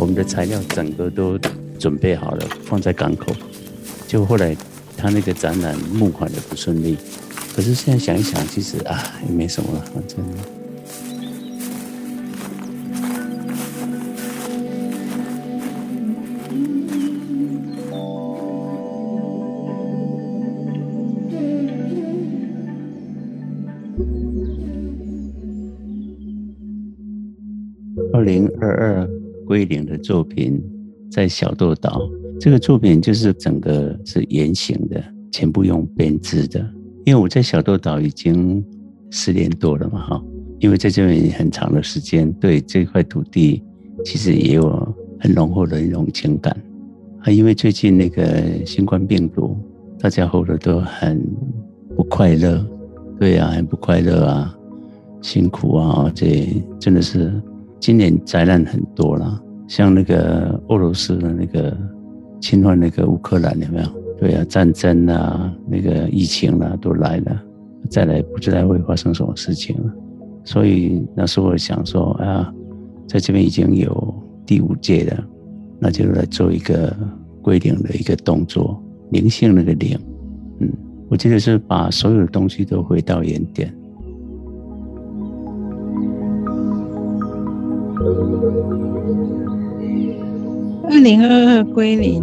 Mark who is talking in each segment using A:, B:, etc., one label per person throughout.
A: 我们的材料整个都准备好了，放在港口。就后来他那个展览募款的不顺利，可是现在想一想，其实啊也没什么了，反正。作品在小豆岛，这个作品就是整个是圆形的，全部用编织的。因为我在小豆岛已经十年多了嘛，哈，因为在这边很长的时间，对这块土地其实也有很浓厚的一种情感。啊，因为最近那个新冠病毒，大家活得都很不快乐，对啊，很不快乐啊，辛苦啊，这真的是。今年灾难很多了，像那个俄罗斯的那个侵犯那个乌克兰有没有？对啊，战争啊，那个疫情啊都来了，再来不知道会发生什么事情了。所以那时候我想说啊，在这边已经有第五届了，那就来做一个归零的一个动作，灵性那个零，嗯，我记得是把所有的东西都回到原点。
B: 二零二二归零，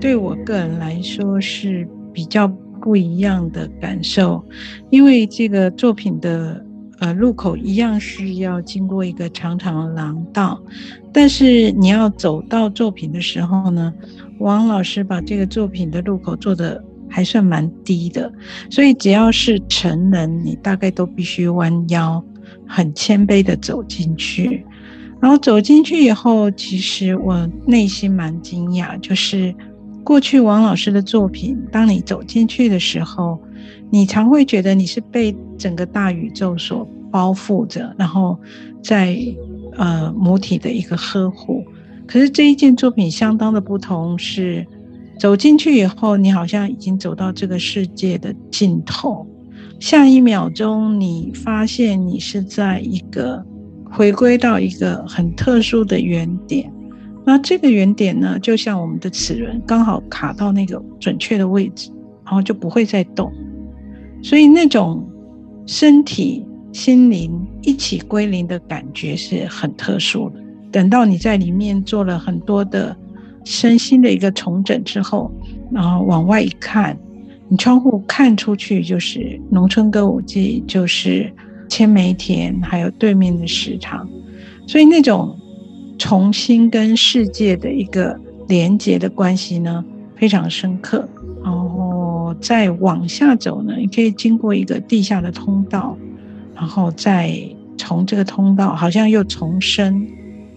B: 对我个人来说是比较不一样的感受，因为这个作品的呃入口一样是要经过一个长长的廊道，但是你要走到作品的时候呢，王老师把这个作品的入口做得还算蛮低的，所以只要是成人，你大概都必须弯腰，很谦卑的走进去。然后走进去以后，其实我内心蛮惊讶，就是过去王老师的作品，当你走进去的时候，你常会觉得你是被整个大宇宙所包覆着，然后在呃母体的一个呵护。可是这一件作品相当的不同，是走进去以后，你好像已经走到这个世界的尽头，下一秒钟你发现你是在一个。回归到一个很特殊的原点，那这个原点呢，就像我们的齿轮刚好卡到那个准确的位置，然后就不会再动。所以那种身体、心灵一起归零的感觉是很特殊的。等到你在里面做了很多的身心的一个重整之后，然后往外一看，你窗户看出去就是农村歌舞伎，就是。千梅田，还有对面的食堂，所以那种重新跟世界的一个连接的关系呢，非常深刻。然后再往下走呢，你可以经过一个地下的通道，然后再从这个通道好像又重生，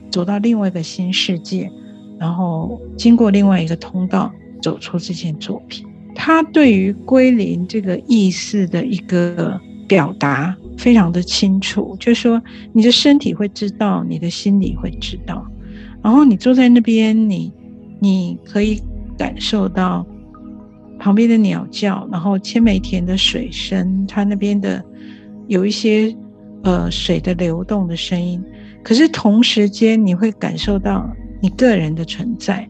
B: 走到另外一个新世界，然后经过另外一个通道走出这件作品。它对于归零这个意思的一个表达。非常的清楚，就是说你的身体会知道，你的心里会知道，然后你坐在那边，你你可以感受到旁边的鸟叫，然后千梅田的水声，它那边的有一些呃水的流动的声音，可是同时间你会感受到你个人的存在，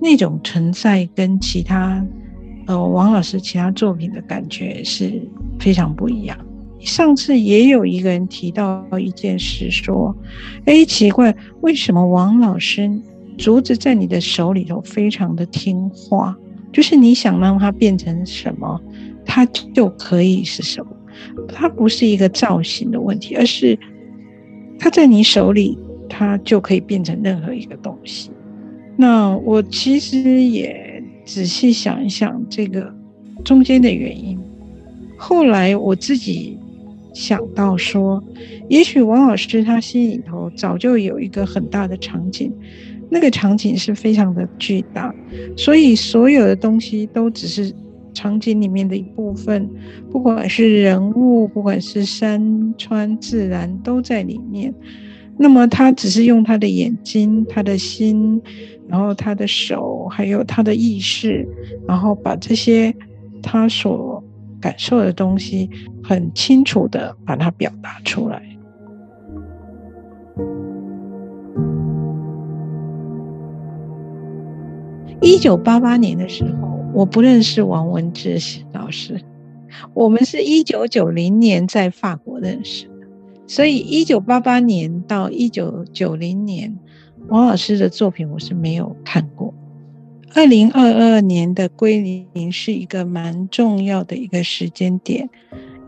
B: 那种存在跟其他呃王老师其他作品的感觉是非常不一样。上次也有一个人提到一件事，说：“哎，奇怪，为什么王老师竹子在你的手里头非常的听话？就是你想让它变成什么，它就可以是什么。它不是一个造型的问题，而是它在你手里，它就可以变成任何一个东西。那我其实也仔细想一想这个中间的原因，后来我自己。”想到说，也许王老师他心里头早就有一个很大的场景，那个场景是非常的巨大，所以所有的东西都只是场景里面的一部分，不管是人物，不管是山川自然，都在里面。那么他只是用他的眼睛、他的心，然后他的手，还有他的意识，然后把这些他所感受的东西，很清楚的把它表达出来。一九八八年的时候，我不认识王文志老师，我们是一九九零年在法国认识，所以一九八八年到一九九零年，王老师的作品我是没有看过。二零二二年的归零是一个蛮重要的一个时间点，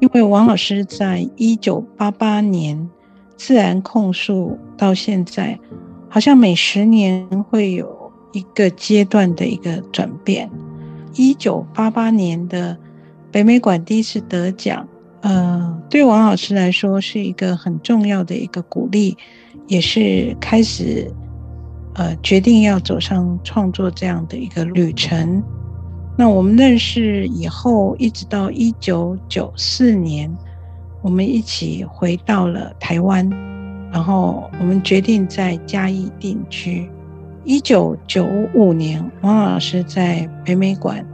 B: 因为王老师在一九八八年自然控诉到现在，好像每十年会有。一个阶段的一个转变。一九八八年的北美馆第一次得奖，呃，对王老师来说是一个很重要的一个鼓励，也是开始呃决定要走上创作这样的一个旅程。那我们认识以后，一直到一九九四年，我们一起回到了台湾，然后我们决定在嘉义定居。一九九五年，王老师在北美馆、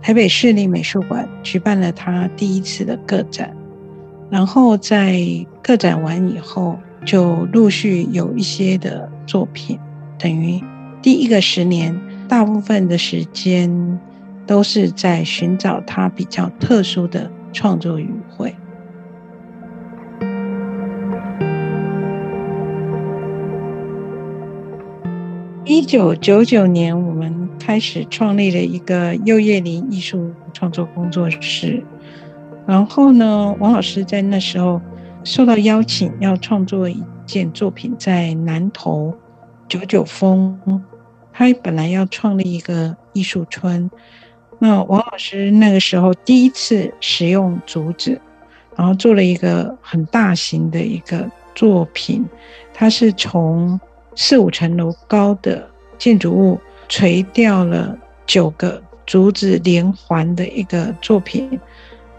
B: 台北市立美术馆举办了他第一次的个展，然后在个展完以后，就陆续有一些的作品，等于第一个十年，大部分的时间都是在寻找他比较特殊的创作语汇。一九九九年，我们开始创立了一个柚叶林艺术创作工作室。然后呢，王老师在那时候受到邀请，要创作一件作品在南投九九峰。他本来要创立一个艺术村。那王老师那个时候第一次使用竹子，然后做了一个很大型的一个作品。它是从四五层楼高的建筑物垂掉了九个竹子连环的一个作品，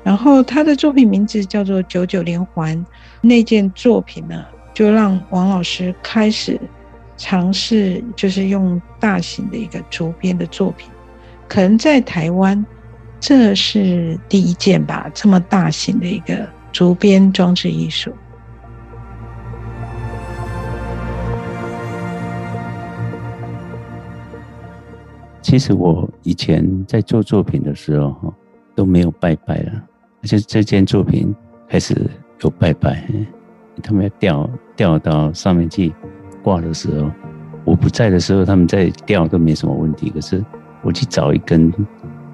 B: 然后他的作品名字叫做“九九连环”。那件作品呢，就让王老师开始尝试，就是用大型的一个竹编的作品。可能在台湾，这是第一件吧，这么大型的一个竹编装置艺术。
A: 其实我以前在做作品的时候，哈都没有拜拜了。而且这件作品开始有拜拜，他们要吊吊到上面去挂的时候，我不在的时候，他们在吊都没什么问题。可是我去找一根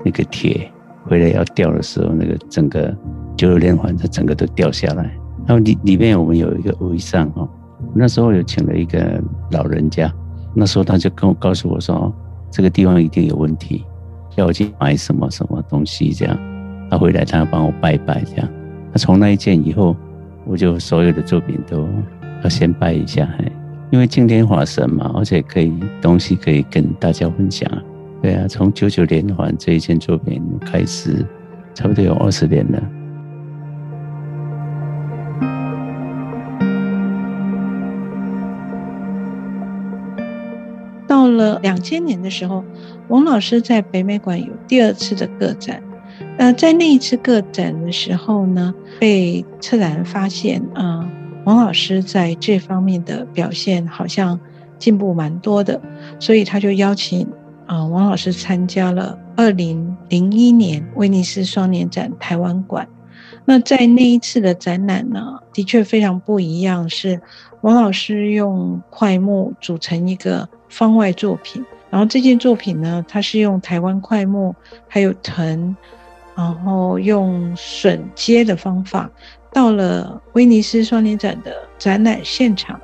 A: 那个铁回来要吊的时候，那个整个九九连环，它整个都掉下来。然后里里面我们有一个围上哈，那时候有请了一个老人家，那时候他就跟我告诉我说。这个地方一定有问题，要我去买什么什么东西这样。他回来，他要帮我拜拜这样。他从那一件以后，我就所有的作品都要先拜一下，因为敬天法神嘛，而且可以东西可以跟大家分享。对啊，从九九连环这一件作品开始，差不多有二十年了。
B: 到了两千年的时候，王老师在北美馆有第二次的个展。呃，在那一次个展的时候呢，被策展人发现，啊、王老师在这方面的表现好像进步蛮多的，所以他就邀请啊、王老师参加了二零零一年威尼斯双年展台湾馆。那在那一次的展览呢，的确非常不一样，是王老师用桧木组成一个。方外作品，然后这件作品呢，它是用台湾桧木还有藤，然后用榫接的方法，到了威尼斯双年展的展览现场，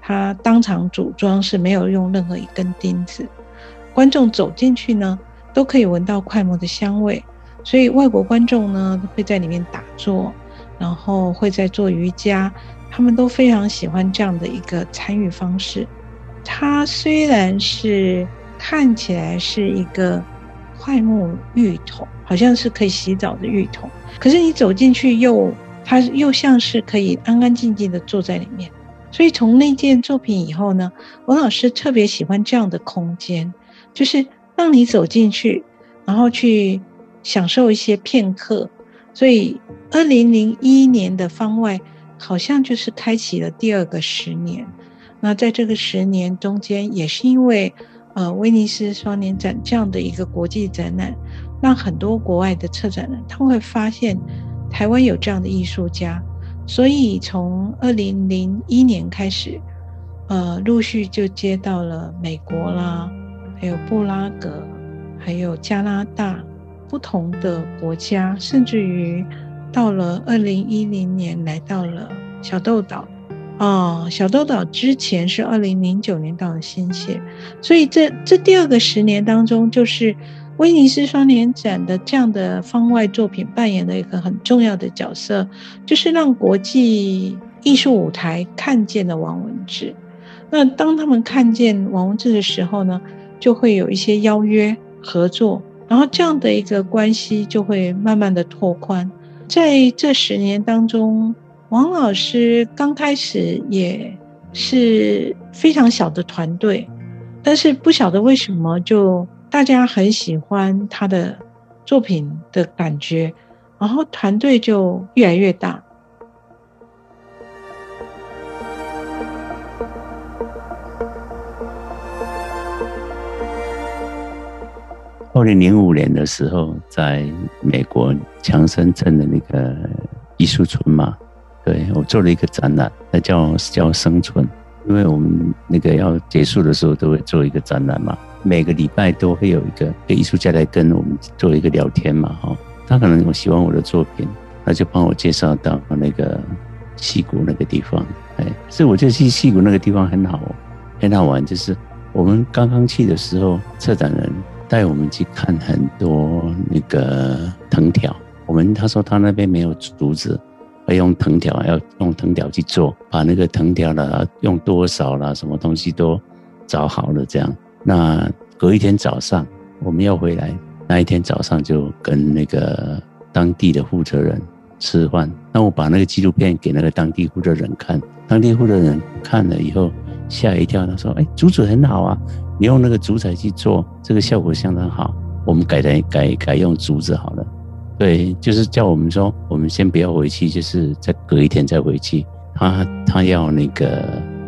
B: 它当场组装是没有用任何一根钉子，观众走进去呢，都可以闻到快木的香味，所以外国观众呢会在里面打坐，然后会在做瑜伽，他们都非常喜欢这样的一个参与方式。它虽然是看起来是一个快木浴桶，好像是可以洗澡的浴桶，可是你走进去又它又像是可以安安静静的坐在里面。所以从那件作品以后呢，王老师特别喜欢这样的空间，就是让你走进去，然后去享受一些片刻。所以二零零一年的方外好像就是开启了第二个十年。那在这个十年中间，也是因为呃威尼斯双年展这样的一个国际展览，让很多国外的策展人他会发现台湾有这样的艺术家，所以从二零零一年开始，呃，陆续就接到了美国啦，还有布拉格，还有加拿大不同的国家，甚至于到了二零一零年来到了小豆岛。哦，小豆岛之前是二零零九年到了新泻，所以这这第二个十年当中，就是威尼斯双年展的这样的方外作品扮演了一个很重要的角色，就是让国际艺术舞台看见了王文志。那当他们看见王文志的时候呢，就会有一些邀约合作，然后这样的一个关系就会慢慢的拓宽。在这十年当中。王老师刚开始也是非常小的团队，但是不晓得为什么就大家很喜欢他的作品的感觉，然后团队就越来越大。
A: 二零零五年的时候，在美国强生镇的那个艺术村嘛。对，我做了一个展览，那叫叫生存，因为我们那个要结束的时候都会做一个展览嘛，每个礼拜都会有一个艺术家来跟我们做一个聊天嘛，哈，他可能我喜欢我的作品，他就帮我介绍到那个溪谷那个地方，哎，所以我觉得去矽谷那个地方很好，很好玩，就是我们刚刚去的时候，策展人带我们去看很多那个藤条，我们他说他那边没有竹子。要用藤条，要用藤条去做，把那个藤条啦，用多少啦，什么东西都找好了，这样。那隔一天早上我们要回来，那一天早上就跟那个当地的负责人吃饭。那我把那个纪录片给那个当地负责人看，当地负责人看了以后吓一跳，他说：“哎，竹子很好啊，你用那个竹材去做，这个效果相当好。我们改来改改用竹子好了。”对，就是叫我们说，我们先不要回去，就是再隔一天再回去。他他要那个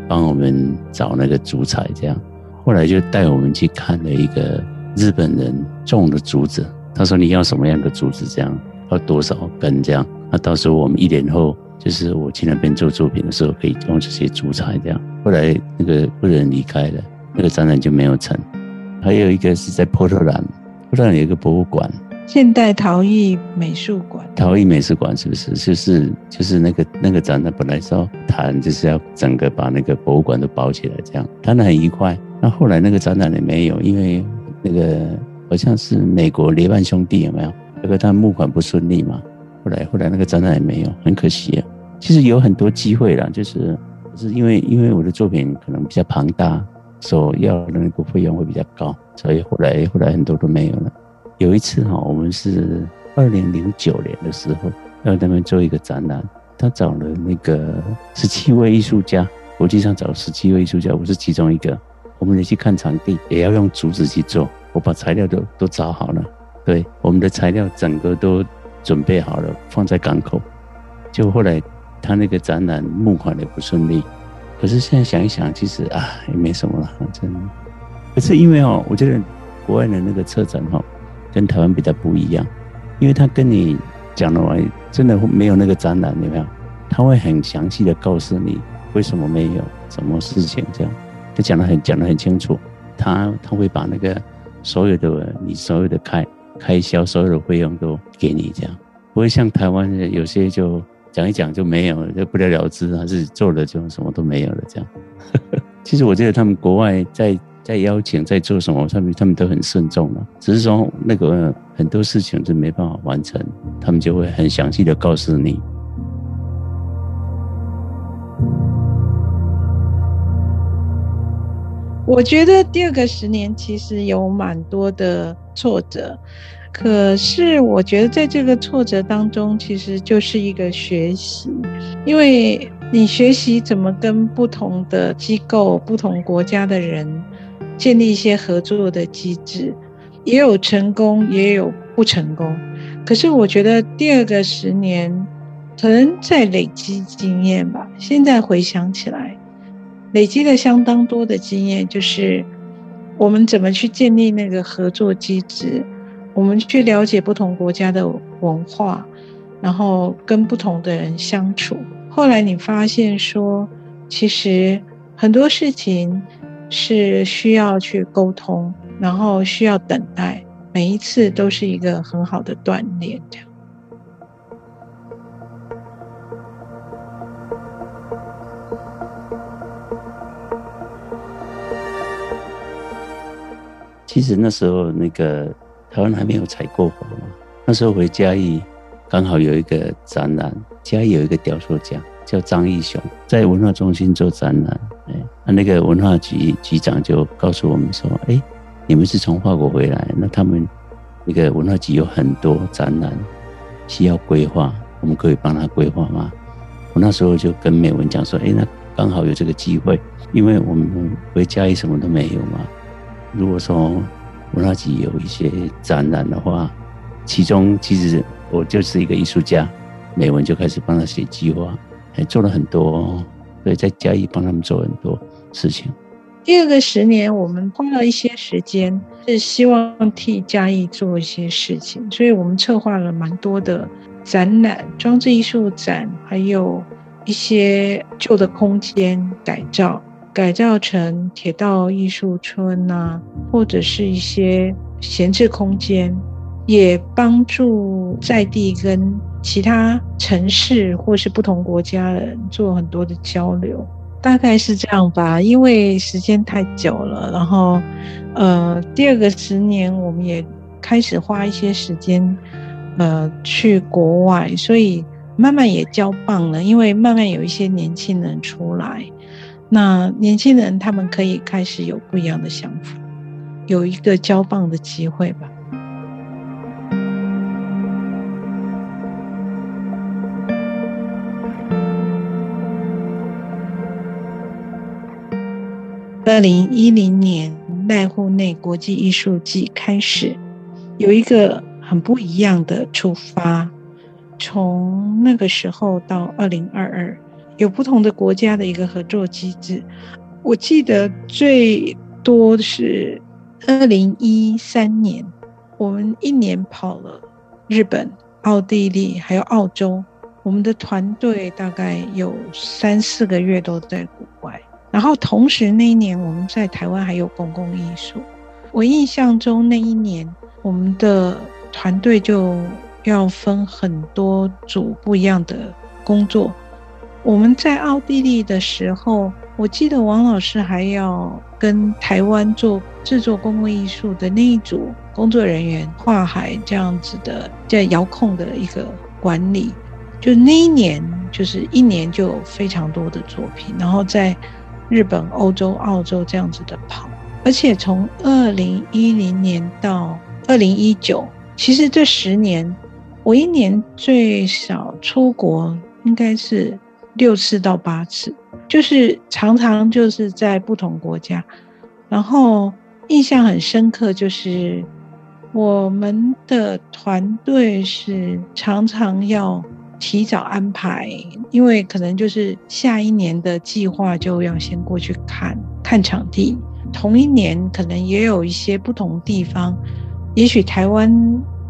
A: 帮我们找那个竹材，这样。后来就带我们去看了一个日本人种的竹子。他说你要什么样的竹子，这样要多少根这样。那到时候我们一年后，就是我去那边做作品的时候，可以用这些竹材这样。后来那个夫人离开了，那个展览就没有成。还有一个是在波特兰，波特兰有一个博物馆。
B: 现代陶艺美术馆，
A: 陶艺美术馆是不是？就是就是那个那个展览本来是要谈，就是要整个把那个博物馆都包起来，这样谈得很愉快。那后来那个展览也没有，因为那个好像是美国雷曼兄弟有没有？那个他募款不顺利嘛。后来后来那个展览也没有，很可惜啊。其实有很多机会啦，就是是因为因为我的作品可能比较庞大，所要的那个费用会比较高，所以后来后来很多都没有了。有一次哈，我们是二零零九年的时候要他们做一个展览，他找了那个十七位艺术家，国际上找十七位艺术家，我是其中一个。我们得去看场地，也要用竹子去做，我把材料都都找好了，对，我们的材料整个都准备好了，放在港口。就后来他那个展览募款也不顺利，可是现在想一想，其实啊也没什么了，真的。可是因为哦，我觉得国外的那个策展哈。跟台湾比较不一样，因为他跟你讲的话，真的没有那个展览，有没有？他会很详细的告诉你为什么没有什么事情，这样他讲的很讲的很清楚。他他会把那个所有的你所有的开开销、所有的费用都给你，这样不会像台湾有些就讲一讲就没有，就不了了之，还是做了就什么都没有了，这样。其实我觉得他们国外在。在邀请，在做什么，他们他们都很慎重了。只是说那个很多事情是没办法完成，他们就会很详细的告诉你。
B: 我觉得第二个十年其实有蛮多的挫折，可是我觉得在这个挫折当中，其实就是一个学习，因为你学习怎么跟不同的机构、不同国家的人。建立一些合作的机制，也有成功，也有不成功。可是我觉得第二个十年，可能在累积经验吧。现在回想起来，累积了相当多的经验，就是我们怎么去建立那个合作机制？我们去了解不同国家的文化，然后跟不同的人相处。后来你发现说，其实很多事情是需要去沟通，然后需要等待，每一次都是一个很好的锻炼。
A: 其实那时候那个台湾还没有采购法嘛，那时候回嘉义刚好有一个展览，嘉义有一个雕塑家叫张义雄，在文化中心做展览，哎，那那个文化局局长就告诉我们说，哎，你们是从法国回来，那他们那个文化局有很多展览需要规划，我们可以帮他规划吗？我那时候就跟美文讲说，哎，那刚好有这个机会，因为我们回嘉义什么都没有嘛。如果说文化局有一些展览的话，其中其实我就是一个艺术家，美文就开始帮他写计划，还做了很多，所以在嘉义帮他们做很多事情。
B: 第二个十年，我们花了一些时间，是希望替嘉义做一些事情，所以我们策划了蛮多的展览、装置艺术展，还有一些旧的空间改造。改造成铁道艺术村呐、或者是一些闲置空间，也帮助在地跟其他城市或是不同国家人做很多的交流，大概是这样吧。因为时间太久了，然后，呃，第二个十年我们也开始花一些时间，呃，去国外，所以慢慢也交棒了。因为慢慢有一些年轻人出来。那年轻人他们可以开始有不一样的想法，有一个交棒的机会吧。二零一零年濑户内国际艺术季开始，有一个很不一样的出发，从那个时候到二零二二。有不同的国家的一个合作机制，我记得最多是二零一三年，我们一年跑了日本、奥地利还有澳洲，我们的团队大概有三四个月都在国外。然后同时那一年我们在台湾还有公共艺术，我印象中那一年我们的团队就要分很多组不一样的工作。我们在奥地利的时候，我记得王老师还要跟台湾做制作公共艺术的那一组工作人员跨海这样子的在遥控的一个管理，就那一年就是一年就有非常多的作品，然后在日本、欧洲、澳洲这样子的跑，而且从二零一零年到二零一九，其实这十年我一年最少出国应该是。六次到八次，就是常常就是在不同国家，然后印象很深刻，就是我们的团队是常常要提早安排，因为可能就是下一年的计划就要先过去看看场地。同一年可能也有一些不同地方，也许台湾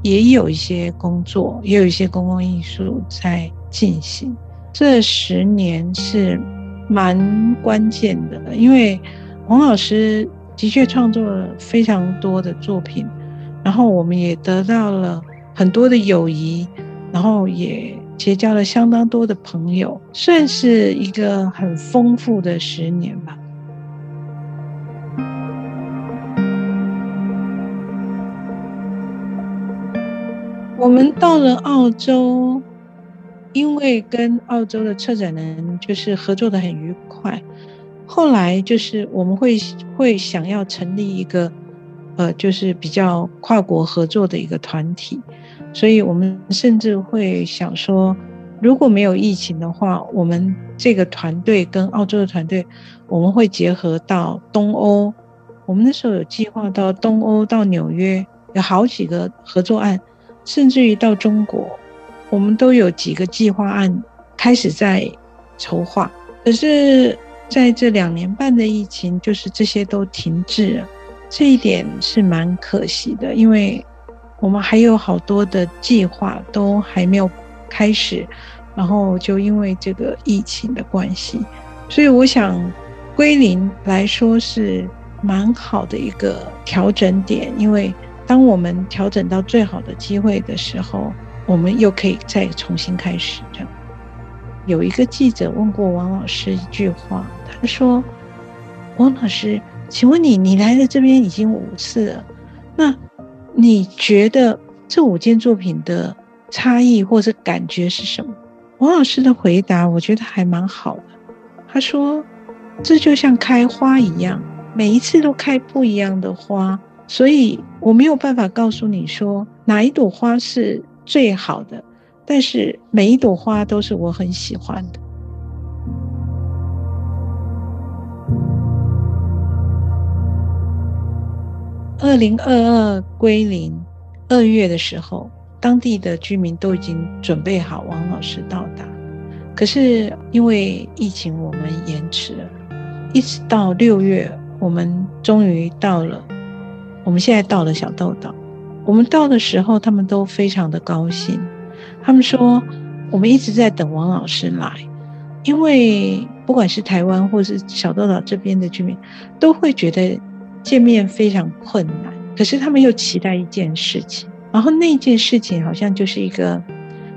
B: 也有一些工作，也有一些公共艺术在进行。这十年是蛮关键的，因为黄老师的确创作了非常多的作品，然后我们也得到了很多的友谊，然后也结交了相当多的朋友，算是一个很丰富的十年吧。我们到了澳洲。因为跟澳洲的策展人就是合作的很愉快，后来就是我们会会想要成立一个，呃，就是比较跨国合作的一个团体，所以我们甚至会想说，如果没有疫情的话，我们这个团队跟澳洲的团队，我们会结合到东欧，我们那时候有计划到东欧到纽约，有好几个合作案，甚至于到中国。我们都有几个计划案开始在筹划，可是在这两年半的疫情，就是这些都停滞了。这一点是蛮可惜的，因为我们还有好多的计划都还没有开始，然后就因为这个疫情的关系，所以我想归零来说是蛮好的一个调整点，因为当我们调整到最好的机会的时候，我们又可以再重新开始。这样，有一个记者问过王老师一句话，他说：“王老师。”请问你，你来了这边已经五次了，那你觉得这五件作品的差异或者感觉是什么？王老师的回答我觉得还蛮好的。他说：“这就像开花一样，每一次都开不一样的花，所以我没有办法告诉你说哪一朵花是最好的，但是每一朵花都是我很喜欢的。”二零二二归零二月的时候，当地的居民都已经准备好王老师到达。可是因为疫情，我们延迟了，一直到六月，我们终于到了。我们现在到了小豆岛。我们到的时候，他们都非常的高兴。他们说，我们一直在等王老师来，因为不管是台湾或是小豆岛这边的居民，都会觉得。见面非常困难，可是他们又期待一件事情，然后那件事情好像就是一个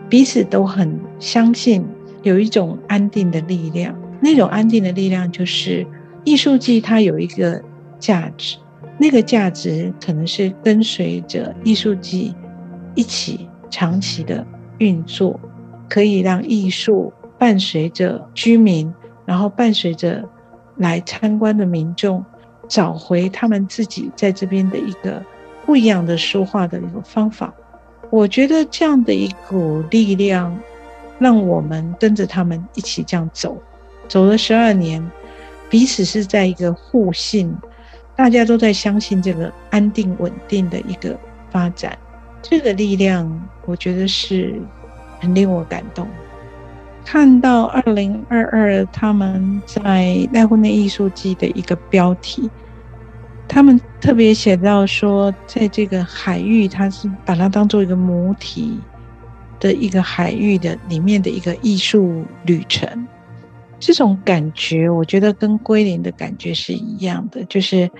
B: 彼此都很相信有一种安定的力量，那种安定的力量就是艺术季它有一个价值，那个价值可能是跟随着艺术季一起长期的运作，可以让艺术伴随着居民，然后伴随着来参观的民众。找回他们自己在这边的一个不一样的说话的一个方法，我觉得这样的一股力量，让我们跟着他们一起这样走，走了十二年，彼此是在一个互信，大家都在相信这个安定稳定的一个发展，这个力量，我觉得是很令我感动。看到二零二二他们在濑户内艺术季的一个标题，他们特别写到说，在这个海域，它是把它当做一个母体的一个海域的里面的一个艺术旅程。这种感觉，我觉得跟归零的感觉是一样的，就是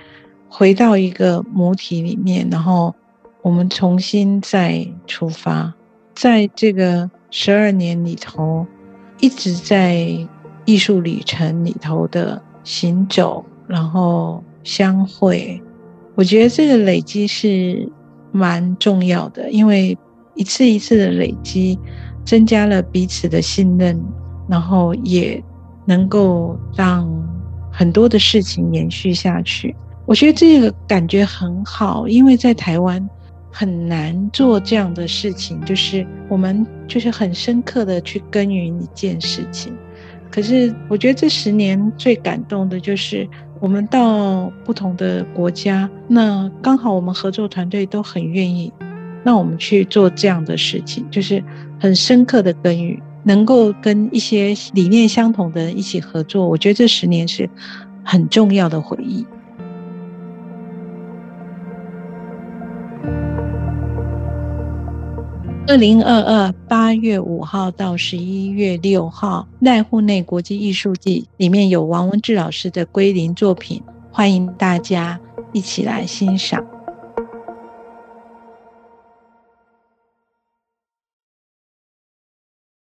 B: 回到一个母体里面，然后我们重新再出发，在这个十二年里头。一直在艺术旅程里头的行走，然后相会，我觉得这个累积是蛮重要的，因为一次一次的累积，增加了彼此的信任，然后也能够让很多的事情延续下去。我觉得这个感觉很好，因为在台湾。很难做这样的事情，就是我们就是很深刻的去耕耘一件事情。可是我觉得这十年最感动的就是我们到不同的国家，那刚好我们合作团队都很愿意，让我们去做这样的事情，就是很深刻的耕耘，能够跟一些理念相同的人一起合作。我觉得这十年是很重要的回忆。二零二二八月五号到十一月六号，濑户内国际艺术季里面有王文志老师的归零作品，欢迎大家一起来欣赏。